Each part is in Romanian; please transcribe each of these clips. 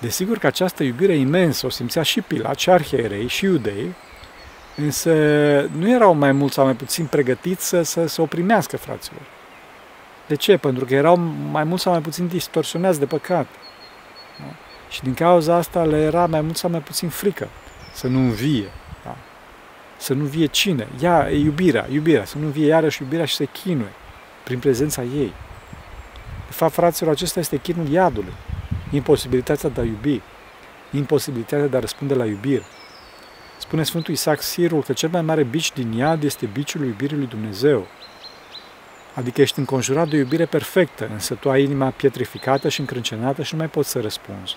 Desigur că această iubire imensă o simțea și Pilat, și arhierei, și iudei, însă nu erau mai mult sau mai puțin pregătiți să, să, să o primească, fraților. De ce? Pentru că erau mai mult sau mai puțin distorsionați de păcat. Da? Și din cauza asta le era mai mult sau mai puțin frică să nu învie. Da? Să nu vie cine? Ea, iubirea, iubirea, să nu vie iarăși iubirea și să chinuie prin prezența ei. De fapt, fraților, acesta este chinul iadului. Imposibilitatea de a iubi. Imposibilitatea de a răspunde la iubire. Spune Sfântul Isaac Sirul că cel mai mare bici din iad este biciul iubirii lui Dumnezeu. Adică ești înconjurat de iubire perfectă, însă tu ai inima pietrificată și încrâncenată și nu mai poți să răspunzi.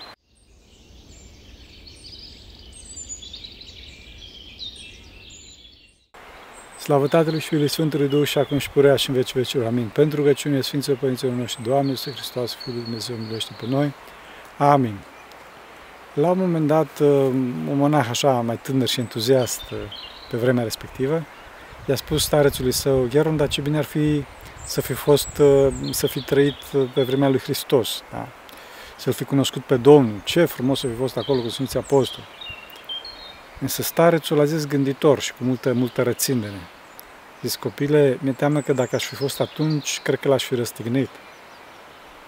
Slavă Tatălui și Fiului Sfântului Duh și acum și purea și în veci veciul. Amin. Pentru rugăciune Sfinților Părinților noștri, Doamne, Iisus Hristos, Fiul lui Dumnezeu, miluiește pe noi. Amin. La un moment dat, uh, un monah așa mai tânăr și entuziast uh, pe vremea respectivă, i-a spus starețului său, Gheron, dar ce bine ar fi să fi fost, uh, să fi trăit pe vremea lui Hristos, da? să-L fi cunoscut pe Domnul, ce frumos să fi fost acolo cu Sfinții Apostoli. Însă starețul a zis gânditor și cu multă, multă rățindere. Zis, copile, mi-e teamă că dacă aș fi fost atunci, cred că l-aș fi răstignit.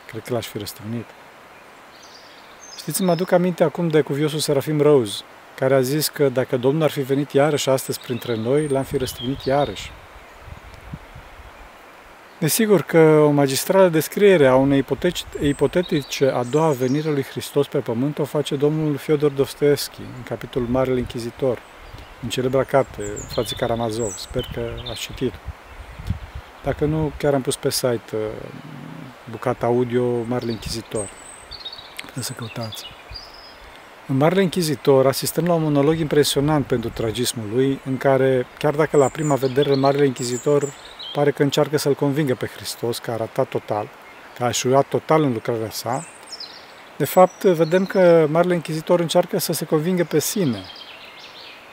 Cred că l-aș fi răstignit. Știți, mă aduc aminte acum de cuviosul Serafim Rose, care a zis că dacă Domnul ar fi venit iarăși astăzi printre noi, l-am fi răstignit iarăși. Desigur că o magistrală descriere a unei ipotetice a doua venire lui Hristos pe pământ o face domnul Fyodor Dostoevski în capitolul Marele Inchizitor, în celebra carte, Frații Karamazov. Sper că ați citit. Dacă nu, chiar am pus pe site uh, bucata audio Marele Inchizitor. Puteți să căutați. În Marele Inchizitor asistăm la un monolog impresionant pentru tragismul lui, în care, chiar dacă la prima vedere Marele Inchizitor pare că încearcă să-L convingă pe Hristos, că a ratat total, că a eșuat total în lucrarea sa, de fapt, vedem că Marele Inchizitor încearcă să se convingă pe sine.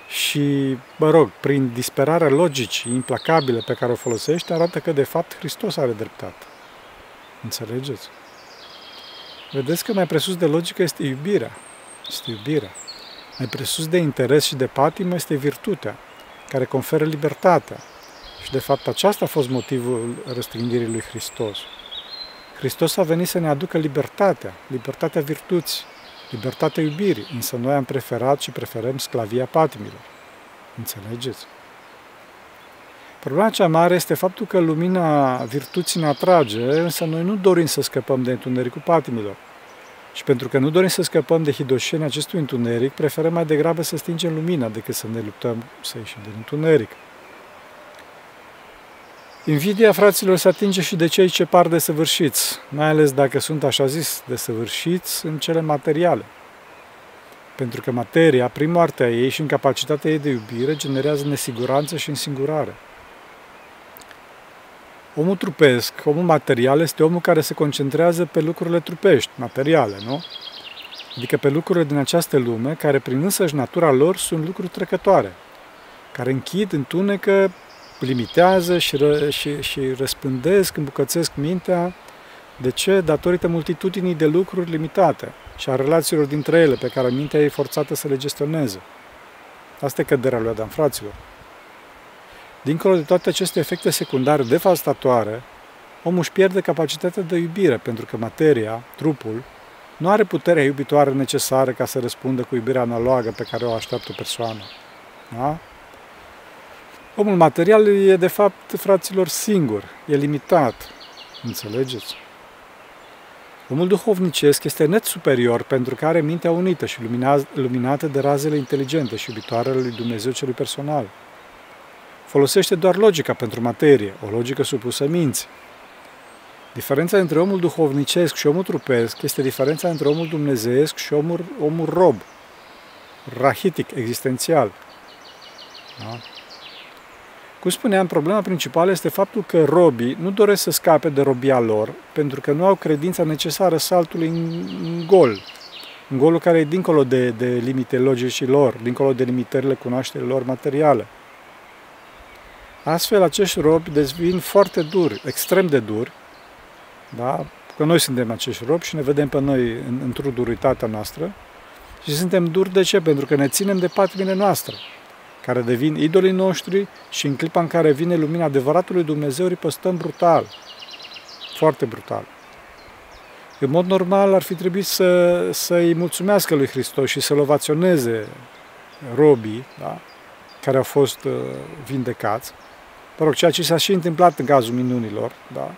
Și, mă rog, prin disperarea logicii implacabile pe care o folosește, arată că, de fapt, Hristos are dreptate. Înțelegeți? Vedeți că mai presus de logică este iubirea. Este iubirea. Mai presus de interes și de patimă este virtutea, care conferă libertatea, și de fapt aceasta a fost motivul răstignirii lui Hristos. Hristos a venit să ne aducă libertatea, libertatea virtuții, libertatea iubirii, însă noi am preferat și preferăm sclavia patimilor. Înțelegeți? Problema cea mare este faptul că lumina virtuții ne atrage, însă noi nu dorim să scăpăm de întunericul patimilor. Și pentru că nu dorim să scăpăm de hidoșenia acestui întuneric, preferăm mai degrabă să stingem lumina decât să ne luptăm să ieșim din întuneric. Invidia, fraților, se atinge și de cei ce par desăvârșiți, mai ales dacă sunt, așa zis, desăvârșiți în cele materiale. Pentru că materia, prin moartea ei și incapacitatea ei de iubire, generează nesiguranță și însingurare. Omul trupesc, omul material, este omul care se concentrează pe lucrurile trupești, materiale, nu? Adică pe lucrurile din această lume, care prin însăși natura lor sunt lucruri trecătoare, care închid, întunecă limitează și, ră, și, și răspândesc, îmbucățesc mintea. De ce? Datorită multitudinii de lucruri limitate și a relațiilor dintre ele pe care mintea e forțată să le gestioneze. Asta e căderea lui Adam, fraților. Dincolo de toate aceste efecte secundare devastatoare, omul își pierde capacitatea de iubire, pentru că materia, trupul, nu are puterea iubitoare necesară ca să răspundă cu iubirea analogă pe care o așteaptă o persoană. Da? Omul material e de fapt, fraților, singur, e limitat. Înțelegeți? Omul duhovnicesc este net superior pentru că are mintea unită și luminată de razele inteligente și iubitoare ale lui Dumnezeu celui personal. Folosește doar logica pentru materie, o logică supusă minții. Diferența între omul duhovnicesc și omul trupesc este diferența între omul dumnezeiesc și omul, omul rob, rahitic, existențial. Da? Cum spuneam, problema principală este faptul că robii nu doresc să scape de robia lor pentru că nu au credința necesară saltului în gol, în golul care e dincolo de, de limite logicii lor, dincolo de limitările cunoașterii lor materiale. Astfel, acești robi devin foarte duri, extrem de duri, da? că noi suntem acești robi și ne vedem pe noi în, într-o duritatea noastră și suntem duri de ce? Pentru că ne ținem de patimile noastre, care devin idolii noștri și în clipa în care vine lumina adevăratului Dumnezeu îi păstăm brutal. Foarte brutal. În mod normal ar fi trebuit să, să-i mulțumească lui Hristos și să-l ovaționeze robii da? care au fost uh, vindecați. Mă rog, ceea ce s-a și întâmplat în cazul minunilor. Da?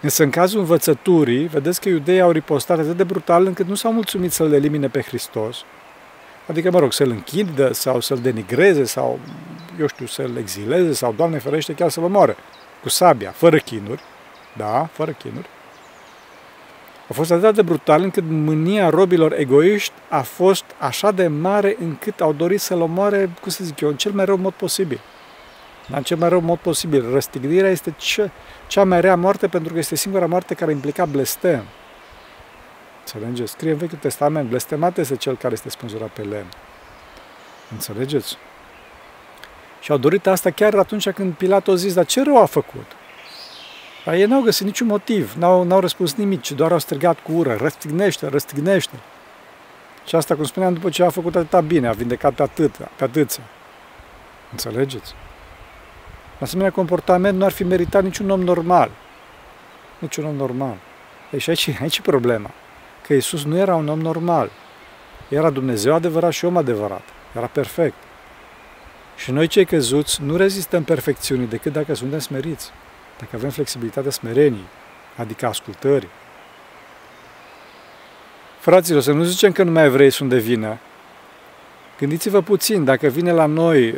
Însă în cazul învățăturii, vedeți că iudeii au ripostat atât de brutal încât nu s-au mulțumit să-L elimine pe Hristos, adică, mă rog, să-L închidă sau să-L denigreze sau, eu știu, să-L exileze sau, Doamne ferește, chiar să-L omoare cu sabia, fără chinuri, da, fără chinuri. A fost atât de brutal încât mânia robilor egoiști a fost așa de mare încât au dorit să-L omoare, cum să zic eu, în cel mai rău mod posibil. În cel mai rău mod posibil. Răstignirea este ce, cea mai rea moarte pentru că este singura moarte care implica blestem. Înțelegeți? Scrie în Vechiul Testament, blestemat este cel care este spânzurat pe lemn. Înțelegeți? Și au dorit asta chiar atunci când Pilat a zis, dar ce rău a făcut? Dar ei n-au găsit niciun motiv, n-au, n-au răspuns nimic, ci doar au strigat cu ură, răstignește, răstignește. Și asta, cum spuneam, după ce a făcut atâta bine, a vindecat pe atât, pe atâția. Înțelegeți? Asemenea comportament nu ar fi meritat niciun om normal. Niciun om normal. Deci aici, aici e problema. Că Isus nu era un om normal. Era Dumnezeu adevărat și om adevărat. Era perfect. Și noi cei căzuți nu rezistăm perfecțiunii decât dacă suntem smeriți. Dacă avem flexibilitatea smerenii, adică ascultării. Fraților, să nu zicem că numai evrei sunt de vină. Gândiți-vă puțin, dacă vine la noi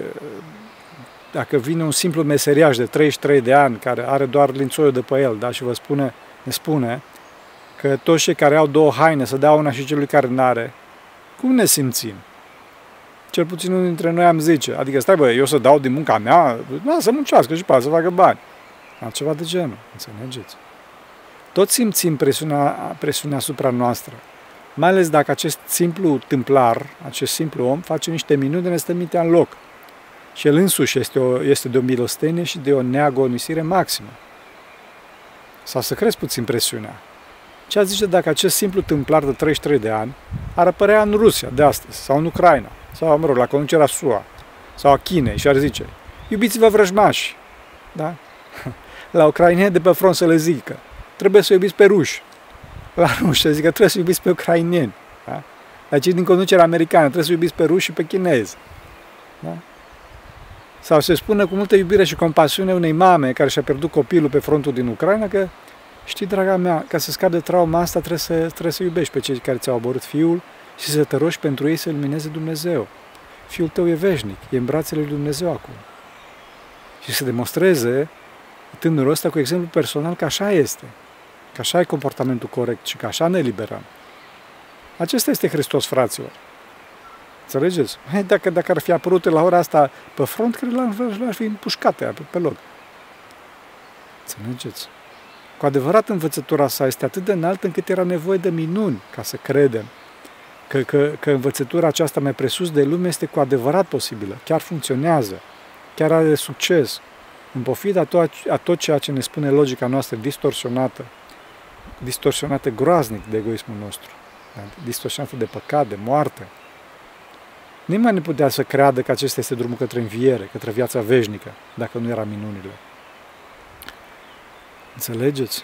dacă vine un simplu meseriaș de 33 de ani care are doar lințoiul de pe el da, și vă spune, ne spune că toți cei care au două haine să dea una și celui care nu are, cum ne simțim? Cel puțin unul dintre noi am zice, adică stai bă, eu să dau din munca mea, da, să muncească și pe să facă bani. Altceva de genul, înțelegeți? Toți simțim presiunea, presiunea asupra noastră. Mai ales dacă acest simplu tâmplar, acest simplu om, face niște minuni de ne stă mintea în loc și el însuși este, o, este de o milostenie și de o neagonisire maximă. Sau să crezi puțin presiunea. Ce a zice dacă acest simplu tâmplar de 33 de ani ar apărea în Rusia de astăzi, sau în Ucraina, sau, mă rog, la conducerea SUA, sau a Chinei și ar zice, iubiți-vă vrăjmași, da? La ucraineni de pe front să le zică, trebuie să iubiți pe ruși. La ruși să zică, trebuie să iubiți pe ucraineni. Da? La cei din conducerea americană, trebuie să iubiți pe ruși și pe chinezi. Da? Sau se spune cu multă iubire și compasiune unei mame care și-a pierdut copilul pe frontul din Ucraina că, știi, draga mea, ca să scapi de trauma asta trebuie să, trebuie să iubești pe cei care ți-au aborât fiul și să te rogi pentru ei să lumineze Dumnezeu. Fiul tău e veșnic, e în brațele lui Dumnezeu acum. Și să demonstreze tânărul ăsta cu exemplu personal că așa este, că așa e comportamentul corect și că așa ne liberăm. Acesta este Hristos, fraților. Înțelegeți? Hai, dacă, dacă ar fi apărut la ora asta pe front, cred că l-ar fi împușcate pe, pe loc. Înțelegeți? Cu adevărat învățătura sa este atât de înaltă încât era nevoie de minuni ca să credem că, că, că învățătura aceasta mai presus de lume este cu adevărat posibilă, chiar funcționează, chiar are succes, în pofida a tot, a tot ceea ce ne spune logica noastră distorsionată, distorsionată groaznic de egoismul nostru, distorsionată de păcat, de moarte, Nimeni nu putea să creadă că acesta este drumul către înviere, către viața veșnică, dacă nu era minunile. Înțelegeți?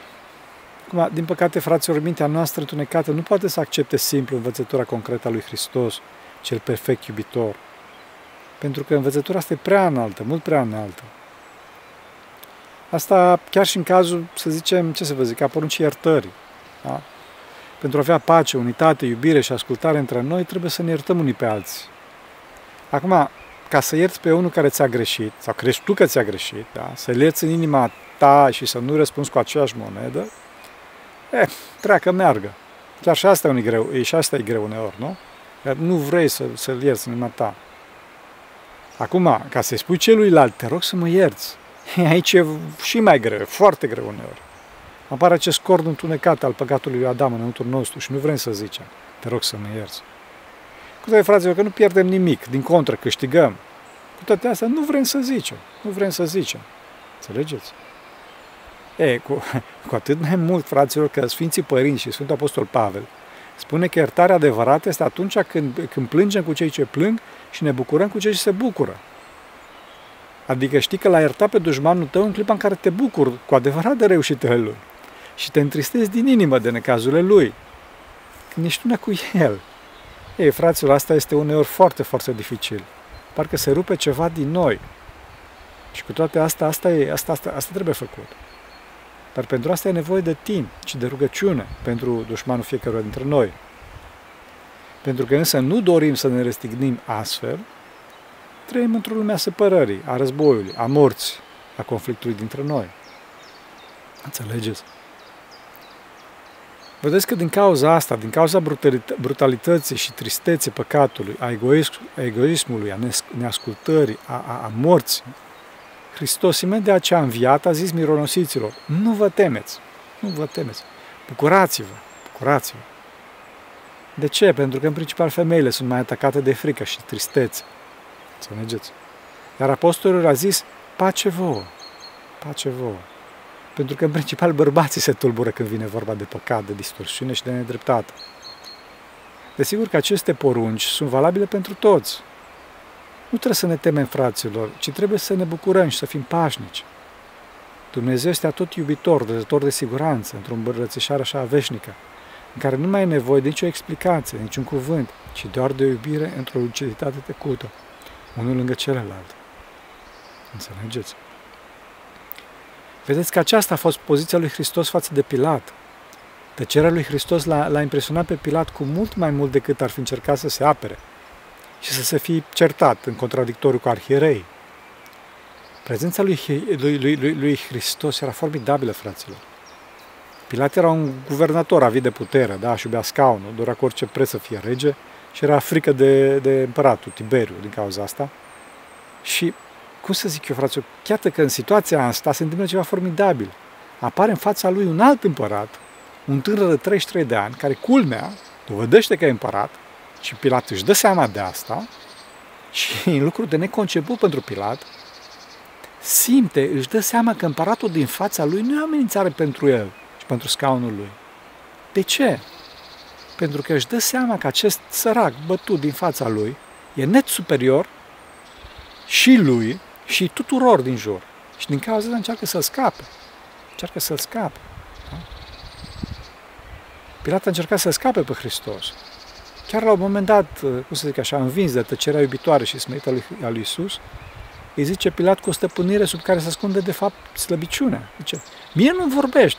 Acum, din păcate, fraților, mintea noastră întunecată nu poate să accepte simplu învățătura concretă a lui Hristos, cel perfect iubitor. Pentru că învățătura asta e prea înaltă, mult prea înaltă. Asta chiar și în cazul, să zicem, ce să vă zic, a poruncii iertării. Da? Pentru a avea pace, unitate, iubire și ascultare între noi, trebuie să ne iertăm unii pe alții. Acum, ca să ierți pe unul care ți-a greșit, sau crești tu că ți-a greșit, da? să-l ierți în inima ta și să nu răspunzi cu aceeași monedă, e, treacă, meargă. Chiar și asta e greu, e, și asta e greu uneori, nu? Că nu vrei să, să-l ierți în inima ta. Acum, ca să-i spui celuilalt, te rog să mă ierți. Aici e și mai greu, foarte greu uneori. Apare acest cord întunecat al păcatului lui Adam înăuntru nostru și nu vrem să zicem, te rog să mă ierți. Cu toate, fraților, că nu pierdem nimic, din contră, câștigăm. Cu toate astea, nu vrem să zicem. Nu vrem să zicem. Înțelegeți? E, cu, cu atât mai mult, fraților, că Sfinții Părinți și Sfântul Apostol Pavel spune că iertarea adevărată este atunci când, când plângem cu cei ce plâng și ne bucurăm cu cei ce se bucură. Adică știi că l-ai iertat pe dușmanul tău în clipa în care te bucuri cu adevărat de reușitele lui și te întristezi din inimă de necazurile lui. Când ești una cu el. Ei, fraților, asta este uneori foarte, foarte dificil. Parcă se rupe ceva din noi. Și cu toate astea, asta, e, asta, asta, asta trebuie făcut. Dar pentru asta e nevoie de timp și de rugăciune pentru dușmanul fiecăruia dintre noi. Pentru că însă nu dorim să ne restignim astfel, trăim într-o lume a separării, a războiului, a morții, a conflictului dintre noi. Înțelegeți? Vedeți că din cauza asta, din cauza brutalității și tristeței păcatului, a, egoism, a egoismului, a neascultării, a, a, a morții, Hristos, imediat ce a înviat, a zis mironosiților, nu vă temeți, nu vă temeți, bucurați-vă, bucurați-vă. De ce? Pentru că, în principal, femeile sunt mai atacate de frică și tristețe. Să mergeți. Iar apostolul a zis, pace vouă, pace vouă. Pentru că, în principal, bărbații se tulbură când vine vorba de păcat, de distorsiune și de nedreptate. Desigur că aceste porunci sunt valabile pentru toți. Nu trebuie să ne temem, fraților, ci trebuie să ne bucurăm și să fim pașnici. Dumnezeu este tot iubitor, dăzător de siguranță, într-o îmbrățișare așa veșnică, în care nu mai e nevoie de nicio explicație, niciun cuvânt, ci doar de iubire într-o luciditate tăcută, unul lângă celălalt. Înțelegeți? Vedeți că aceasta a fost poziția lui Hristos față de Pilat. Tăcerea lui Hristos l-a, l-a impresionat pe Pilat cu mult mai mult decât ar fi încercat să se apere și să se fi certat în contradictoriu cu arhierei. Prezența lui, lui, lui, lui, lui Hristos era formidabilă, fraților. Pilat era un guvernator avit de putere, da, și iubea scaunul, dorea cu orice preț să fie rege și era frică de, de împăratul Tiberiu din cauza asta. Și cum să zic eu, frate, chiar că în situația asta se întâmplă ceva formidabil. Apare în fața lui un alt împărat, un tânăr de 33 de ani, care, culmea, dovedește că e împărat, și Pilat își dă seama de asta și în lucru de neconceput pentru Pilat, simte, își dă seama că împăratul din fața lui nu e o amenințare pentru el și pentru scaunul lui. De ce? Pentru că își dă seama că acest sărac bătut din fața lui e net superior și lui și tuturor din jur. Și din cauza asta încearcă să scape. Încearcă să-l scape. Da? Pilat a încercat să scape pe Hristos. Chiar la un moment dat, cum să zic așa, învins de tăcerea iubitoare și smerită lui, a lui Isus, îi zice Pilat cu o stăpânire sub care se ascunde de fapt slăbiciunea. Zice, mie nu vorbești.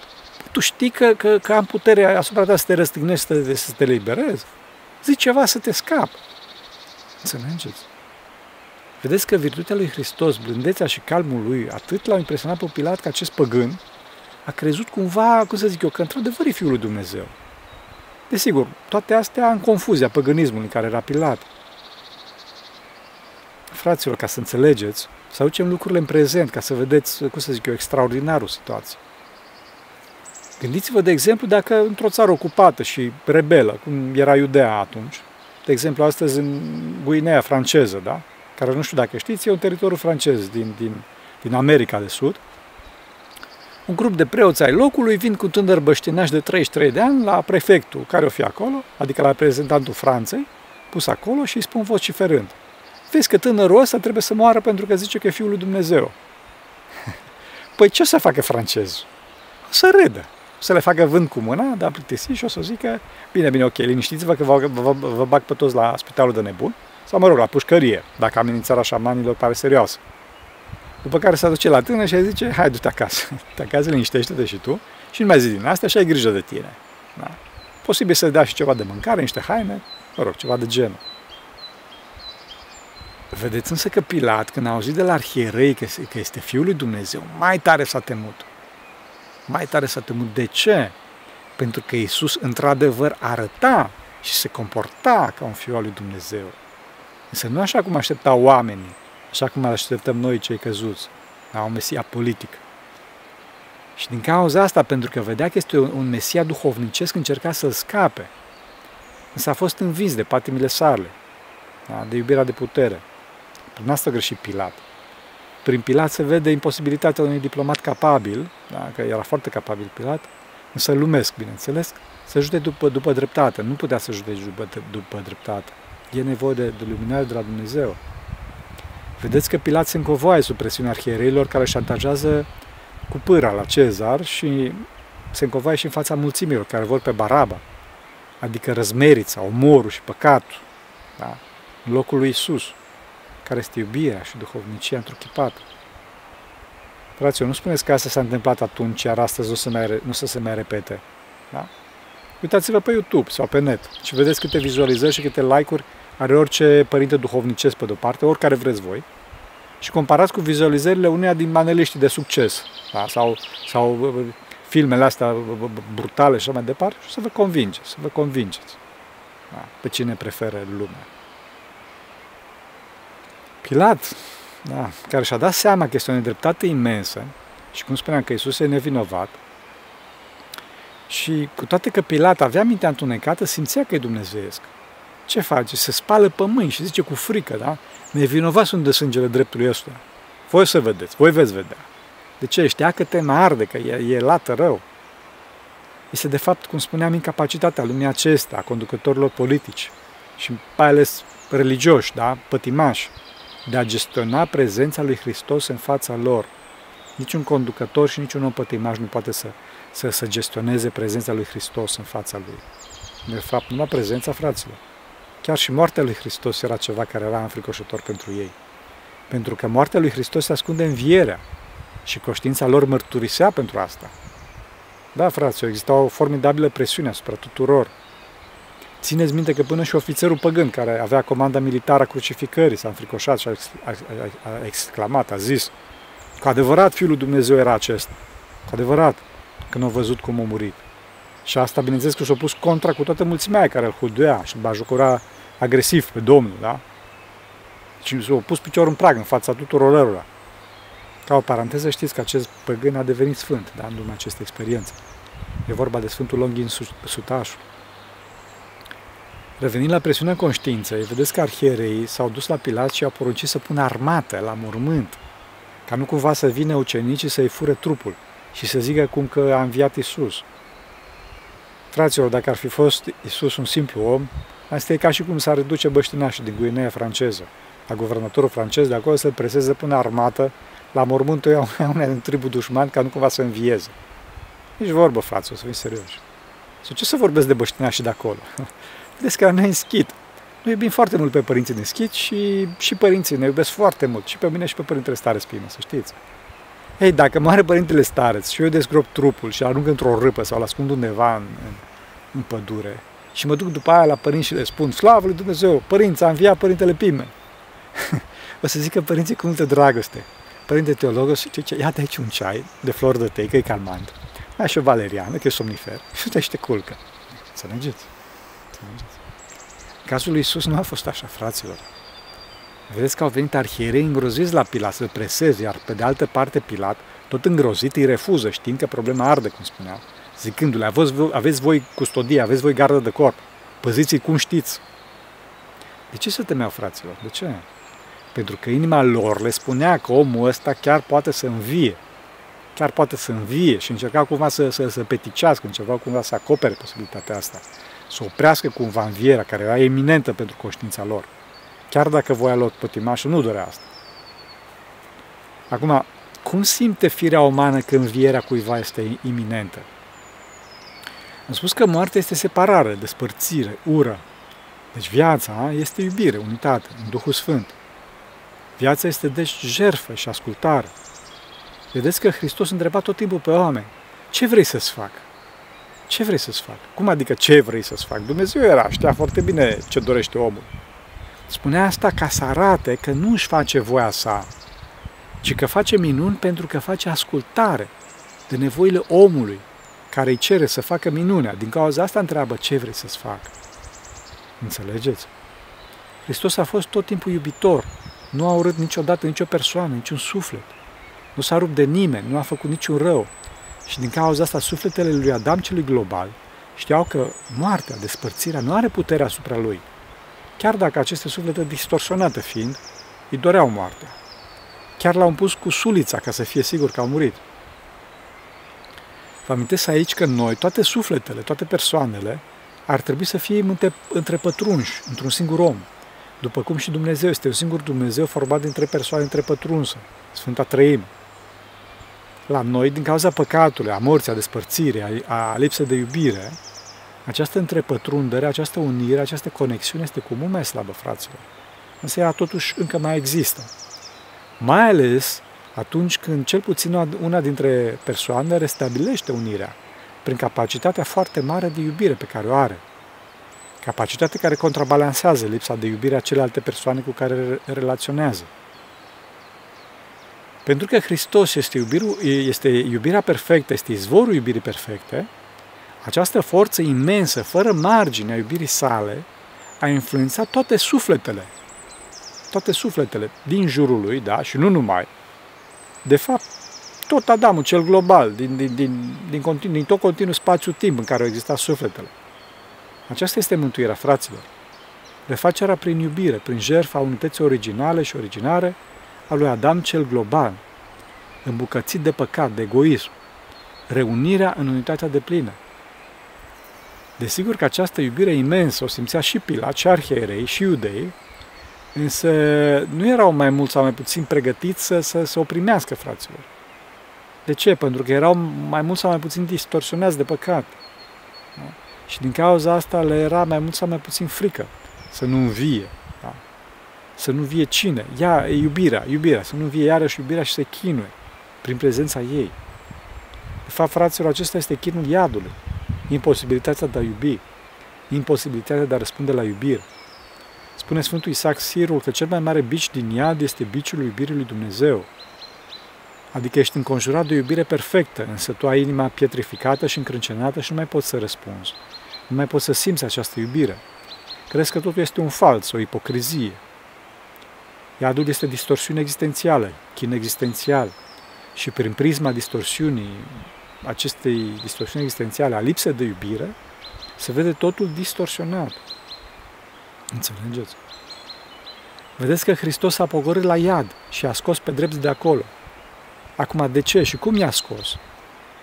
Tu știi că, că, că am putere asupra ta să te răstignești, să te, să te liberezi. Zici ceva să te scap. Înțelegeți? Vedeți că virtutea lui Hristos, blândețea și calmul lui, atât l-au impresionat pe Pilat că acest păgân a crezut cumva, cum să zic eu, că într-adevăr e Fiul lui Dumnezeu. Desigur, toate astea în confuzia păgânismului care era Pilat. Fraților, ca să înțelegeți, să aducem lucrurile în prezent, ca să vedeți, cum să zic eu, extraordinarul situație. Gândiți-vă, de exemplu, dacă într-o țară ocupată și rebelă, cum era Iudea atunci, de exemplu, astăzi în Guinea franceză, da? Care nu știu dacă știți, e un teritoriu francez din, din, din America de Sud, un grup de preoți ai locului vin cu tânăr băștinaș de 33 de ani la prefectul care o fi acolo, adică la reprezentantul Franței, pus acolo și îi spun vociferând. Vezi că tânărul ăsta trebuie să moară pentru că zice că e Fiul lui Dumnezeu. Păi ce o să facă francezul? O să râdă. O să le facă vânt cu mâna, dar plictisi și o să zică, bine, bine, ok, liniștiți-vă că vă, vă, vă, vă bag pe toți la spitalul de nebun, sau mă rog, la pușcărie, dacă amenințarea șamanilor pare serioasă. După care se duce la tână și zice, hai, du-te acasă, te acasă, liniștește-te și tu și nu mai zi din asta și ai grijă de tine. Da? Posibil să dea și ceva de mâncare, niște haine, mă rog, ceva de genul. Vedeți însă că Pilat, când a auzit de la arhierei că, că este Fiul lui Dumnezeu, mai tare s-a temut. Mai tare s-a temut. De ce? Pentru că Isus într-adevăr arăta și se comporta ca un Fiu al lui Dumnezeu. Însă nu așa cum așteptau oamenii, așa cum așteptăm noi cei căzuți, la un Mesia politic. Și din cauza asta, pentru că vedea că este un Mesia duhovnicesc, încerca să-l scape. Însă a fost învins de patimile sale, da? de iubirea de putere. Prin asta a greșit Pilat. prin Pilat se vede imposibilitatea unui diplomat capabil, da, că era foarte capabil Pilat, însă lumesc, bineînțeles, să judece după, după dreptate. Nu putea să judece după, după dreptate. E nevoie de, de luminare de la Dumnezeu. Vedeți că Pilat se încovoaie sub presiunea arhiereilor care șantajează cu pâra la Cezar și se încovoaie și în fața mulțimilor care vor pe Baraba, adică răzmerița, omorul și păcatul, da? în locul lui Isus, care este iubirea și duhovnicia întruchipată. Fraților, nu spuneți că asta s-a întâmplat atunci, iar astăzi nu, se mai, nu să se mai repete. Da? Uitați-vă pe YouTube sau pe net și vedeți câte vizualizări și câte like-uri are orice părinte duhovnicesc pe de-o parte, oricare vreți voi, și comparați cu vizualizările uneia din maneliștii de succes da? sau, sau filmele astea brutale și așa mai departe și să vă convingeți, să vă convingeți da? pe cine preferă lumea. Pilat, da, care și-a dat seama că este o nedreptate imensă și cum spuneam că Isus e nevinovat, și cu toate că Pilat avea mintea întunecată, simțea că e dumnezeiesc. Ce face? Se spală pe mâini și zice cu frică, da? Nevinovați sunt de sângele dreptului ăsta. Voi să vedeți, voi veți vedea. De ce? Știa că te arde, că e, e lată rău. Este de fapt, cum spuneam, incapacitatea lumii acestea, a conducătorilor politici și mai ales religioși, da? pătimași, de a gestiona prezența lui Hristos în fața lor. Niciun conducător și niciun om pătimaș nu poate să, să, să gestioneze prezența lui Hristos în fața lui. De fapt, numai prezența fraților. Chiar și moartea lui Hristos era ceva care era înfricoșător pentru ei. Pentru că moartea lui Hristos se ascunde în vierea și conștiința lor mărturisea pentru asta. Da, fraților, exista o formidabilă presiune asupra tuturor. Țineți minte că până și ofițerul păgân, care avea comanda militară a crucificării, s-a înfricoșat și a, a, a, a exclamat, a zis, cu adevărat Fiul lui Dumnezeu era acesta. Cu adevărat, când au văzut cum a murit. Și asta, bineînțeles, că s-a pus contra cu toată mulțimea care îl huduia și îl bajucura agresiv pe Domnul, da? Și s-a pus piciorul în prag în fața tuturor lor. Ca o paranteză, știți că acest păgân a devenit sfânt, da, în lumea acestei experiențe. E vorba de Sfântul Longin Sutaș. Revenind la presiunea conștiinței, vedeți că arhierei s-au dus la Pilat și au poruncit să pună armată la mormânt, ca nu cumva să vină ucenicii să-i fure trupul și să zică cum că a înviat Isus. Fraților, dacă ar fi fost Isus un simplu om, asta e ca și cum s-ar reduce băștinașii din Guinea franceză, la guvernatorul francez de acolo să-l preseze până armată la mormântul unei din tribul dușman ca nu cumva să învieze. Nici vorbă, frate, o să fim serioși. Sau ce să vorbesc de băștinașii de acolo? Vedeți că noi schit. Noi iubim foarte mult pe părinții din schit și, și părinții ne iubesc foarte mult. Și pe mine și pe părintele stareț spină, să știți. Ei, dacă moare părintele stareț și eu desgrop trupul și arunc într-o râpă sau îl ascund undeva în, în, în pădure și mă duc după aia la părinți și le spun Slavă lui Dumnezeu, părinți, a înviat părintele Pimen. o să zică părinții cu multă dragoste. Părinte teologos, zice, iată aici un ceai de flori de tei, că e calmant. Mai și o valeriană, că e somnifer. Și te și te culcă. Înțelegeți? Înțelegeți? Cazul lui Isus nu a fost așa, fraților. Vedeți că au venit arhierei îngroziți la Pilat să preseze, iar pe de altă parte Pilat, tot îngrozit, îi refuză, știind că problema arde, cum spunea, zicându-le, aveți, aveți voi custodie, aveți voi gardă de corp, păziți cum știți. De ce să temeau, fraților? De ce? Pentru că inima lor le spunea că omul ăsta chiar poate să învie. Chiar poate să învie și încerca cumva să, să, să peticească, încerca cumva să acopere posibilitatea asta. Să oprească cumva învierea, care era eminentă pentru conștiința lor. Chiar dacă voia lor pătimașul nu dorea asta. Acum, cum simte firea umană că învierea cuiva este iminentă? Am spus că moartea este separare, despărțire, ură. Deci viața este iubire, unitate, în Duhul Sfânt. Viața este deci jerfă și ascultare. Vedeți că Hristos întreba tot timpul pe oameni, ce vrei să-ți fac? Ce vrei să-ți fac? Cum adică ce vrei să-ți fac? Dumnezeu era, știa foarte bine ce dorește omul. Spunea asta ca să arate că nu își face voia sa, ci că face minuni pentru că face ascultare de nevoile omului, care îi cere să facă minunea. Din cauza asta întreabă ce vrei să-ți fac. Înțelegeți? Hristos a fost tot timpul iubitor. Nu a urât niciodată nicio persoană, niciun suflet. Nu s-a rupt de nimeni, nu a făcut niciun rău. Și din cauza asta, sufletele lui Adam celui global știau că moartea, despărțirea, nu are putere asupra lui. Chiar dacă aceste suflete distorsionate fiind, îi doreau moartea. Chiar l-au pus cu sulița ca să fie sigur că au murit. Vă amintesc aici că noi, toate sufletele, toate persoanele, ar trebui să fie între, între pătrunși, într-un singur om. După cum și Dumnezeu este un singur Dumnezeu format dintre persoane între pătrunse, Sfânta Trăim. La noi, din cauza păcatului, a morții, a despărțirii, a, a lipsei de iubire, această întrepătrundere, această unire, această conexiune este cu mult mai slabă, fraților. Însă ea totuși încă mai există. Mai ales atunci când cel puțin una dintre persoane restabilește unirea prin capacitatea foarte mare de iubire pe care o are. Capacitate care contrabalansează lipsa de iubire a celelalte persoane cu care relaționează. Pentru că Hristos este, iubirul, este iubirea perfectă, este izvorul iubirii perfecte, această forță imensă, fără margine a iubirii sale, a influențat toate sufletele, toate sufletele din jurul lui, da, și nu numai. De fapt, tot Adamul, cel global, din, din, din, din, continu, din tot continuul spațiu-timp în care au existat sufletele. Aceasta este mântuirea, fraților. Refacerea prin iubire, prin jertfa unității originale și originare a lui Adam cel global, îmbucățit de păcat, de egoism, reunirea în unitatea de plină. Desigur că această iubire imensă o simțea și Pilat, și arhierei, și iudei, însă nu erau mai mult sau mai puțin pregătiți să, să, să o primească, fraților. De ce? Pentru că erau mai mult sau mai puțin distorsionați de păcat. Da? Și din cauza asta le era mai mult sau mai puțin frică să nu învie. Da? Să nu vie cine? Ea e iubirea, iubirea, să nu vie iarăși iubirea și să chinuie prin prezența ei. De fapt, fraților, acesta este chinul iadului. Imposibilitatea de a iubi. Imposibilitatea de a răspunde la iubire. Spune Sfântul Isaac Sirul că cel mai mare bici din iad este biciul iubirii lui Dumnezeu. Adică ești înconjurat de o iubire perfectă, însă tu ai inima pietrificată și încrâncenată și nu mai poți să răspunzi. Nu mai poți să simți această iubire. Crezi că totul este un fals, o ipocrizie. Iadul este distorsiune existențială, chin existențial. Și prin prisma distorsiunii, acestei distorsiuni existențiale, a lipsei de iubire, se vede totul distorsionat. Înțelegeți? Vedeți că Hristos a pogorât la iad și a scos pe drept de acolo. Acum, de ce și cum i-a scos?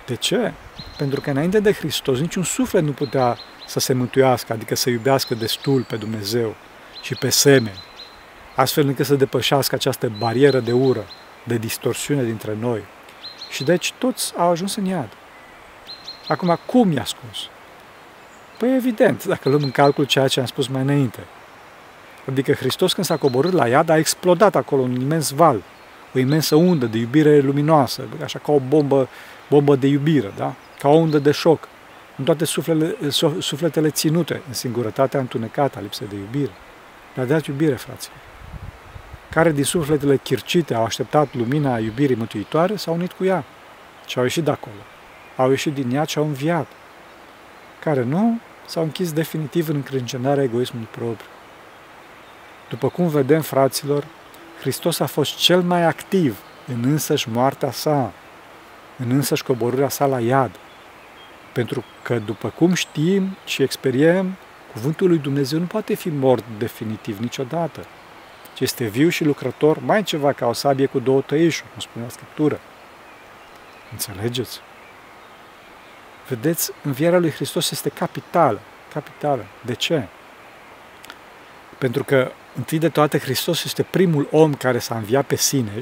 De ce? Pentru că înainte de Hristos niciun suflet nu putea să se mântuiască, adică să iubească destul pe Dumnezeu și pe semeni, astfel încât să depășească această barieră de ură, de distorsiune dintre noi. Și deci toți au ajuns în iad. Acum, cum i-a scos? Păi evident, dacă luăm în calcul ceea ce am spus mai înainte. Adică Hristos când s-a coborât la iad a explodat acolo un imens val, o imensă undă de iubire luminoasă, așa ca o bombă, bombă de iubire, da? ca o undă de șoc, în toate sufletele, sufletele ținute, în singurătatea întunecată a lipsei de iubire. Le-a dat iubire, fraților. Care din sufletele chircite au așteptat lumina iubirii mântuitoare s-au unit cu ea și au ieșit de acolo. Au ieșit din ea și au înviat. Care nu, s-au închis definitiv în încrâncenarea egoismului propriu. După cum vedem, fraților, Hristos a fost cel mai activ în însăși moartea sa, în însăși coborârea sa la iad. Pentru că, după cum știm și experiem, cuvântul lui Dumnezeu nu poate fi mort definitiv niciodată, ci este viu și lucrător mai ceva ca o sabie cu două tăișuri, cum spunea Scriptură. Înțelegeți? Vedeți, învierea lui Hristos este capitală. Capitală. De ce? Pentru că, întâi de toate, Hristos este primul om care s-a înviat pe sine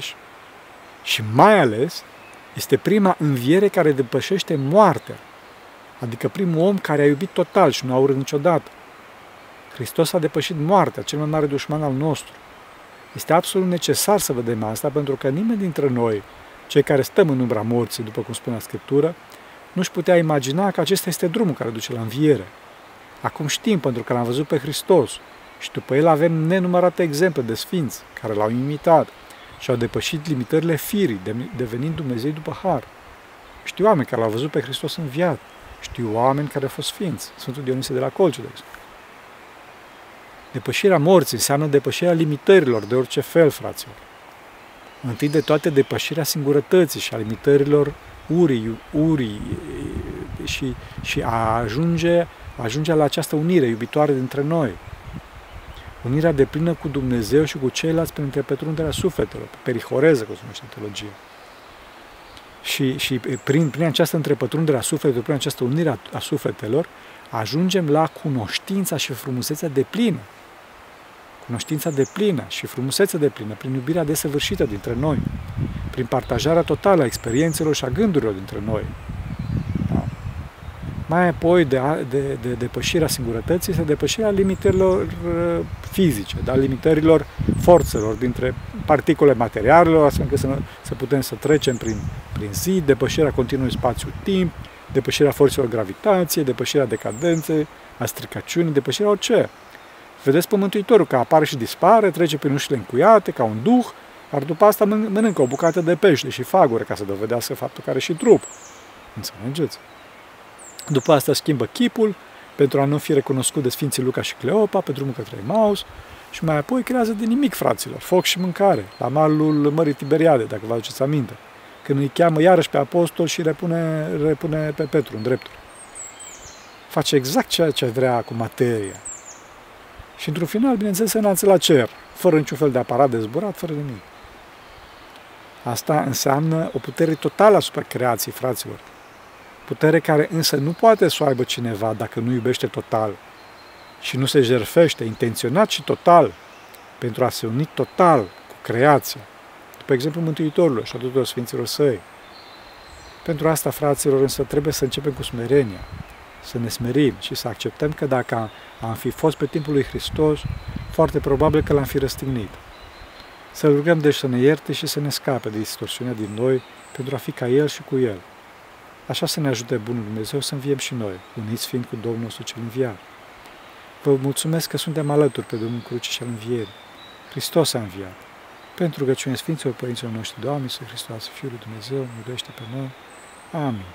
și mai ales este prima înviere care depășește moartea. Adică primul om care a iubit total și nu a urât niciodată. Hristos a depășit moartea, cel mai mare dușman al nostru. Este absolut necesar să vedem asta, pentru că nimeni dintre noi, cei care stăm în umbra morții, după cum spune Scriptură, nu-și putea imagina că acesta este drumul care duce la înviere. Acum știm, pentru că l-am văzut pe Hristos și după el avem nenumărate exemple de sfinți care l-au imitat și au depășit limitările firii, devenind Dumnezei după har. Știu oameni care l-au văzut pe Hristos înviat. Știu oameni care au fost sfinți. Sfântul Dionisie de la Colciu, de exemplu. Depășirea morții înseamnă depășirea limitărilor de orice fel, fraților. Întâi de toate depășirea singurătății și a limitărilor urii, urii și, și a ajunge, ajunge la această unire iubitoare dintre noi. unirea de plină cu Dumnezeu și cu ceilalți prin interpătrunderea sufletelor, perihoreză, cum se numește în teologie. Și, și prin, prin această întrepătrundere a sufletelor, prin această unire a, a sufletelor, ajungem la cunoștința și frumusețea de plină. Cunoștința de plină și frumusețea de plină, prin iubirea desăvârșită dintre noi, prin partajarea totală a experiențelor și a gândurilor dintre noi, mai apoi de, de, de depășirea singurătății este depășirea limitărilor uh, fizice, da? limitărilor forțelor dintre particule materialelor, astfel încât să, să putem să trecem prin, prin zi, depășirea continuului spațiu-timp, depășirea forțelor gravitației, depășirea decadenței, a stricăciunii, depășirea orice. Vedeți pe Mântuitorul că apare și dispare, trece prin ușile încuiate, ca un duh, dar după asta mănâncă o bucată de pește și fagure ca să dovedească faptul că are și trup. Înțelegeți? După asta schimbă chipul pentru a nu fi recunoscut de Sfinții Luca și Cleopa pe drumul către Maus și mai apoi creează de nimic, fraților, foc și mâncare, la malul Mării Tiberiade, dacă vă aduceți aminte, când îi cheamă iarăși pe apostol și repune, repune pe Petru în dreptul. Face exact ceea ce vrea cu materia. Și într-un final, bineînțeles, se înalță la cer, fără niciun fel de aparat de zburat, fără nimic. Asta înseamnă o putere totală asupra creației, fraților. Putere care însă nu poate să o aibă cineva dacă nu iubește total și nu se jerfește intenționat și total pentru a se uni total cu creația, după exemplu Mântuitorului și a tuturor Sfinților Săi. Pentru asta, fraților, însă trebuie să începem cu smerenia, să ne smerim și să acceptăm că dacă am fi fost pe timpul lui Hristos, foarte probabil că l-am fi răstignit. Să rugăm deci să ne ierte și să ne scape de distorsiunea din noi pentru a fi ca El și cu El. Așa să ne ajute Bunul Dumnezeu să înviem și noi, uniți fiind cu Domnul nostru cel înviat. Vă mulțumesc că suntem alături pe Domnul Cruce și al Învierii. Hristos a înviat. Pentru rugăciunea Sfinților Părinților noștri, Doamne, să Hristos, Fiul lui Dumnezeu, iubește pe noi. Amin.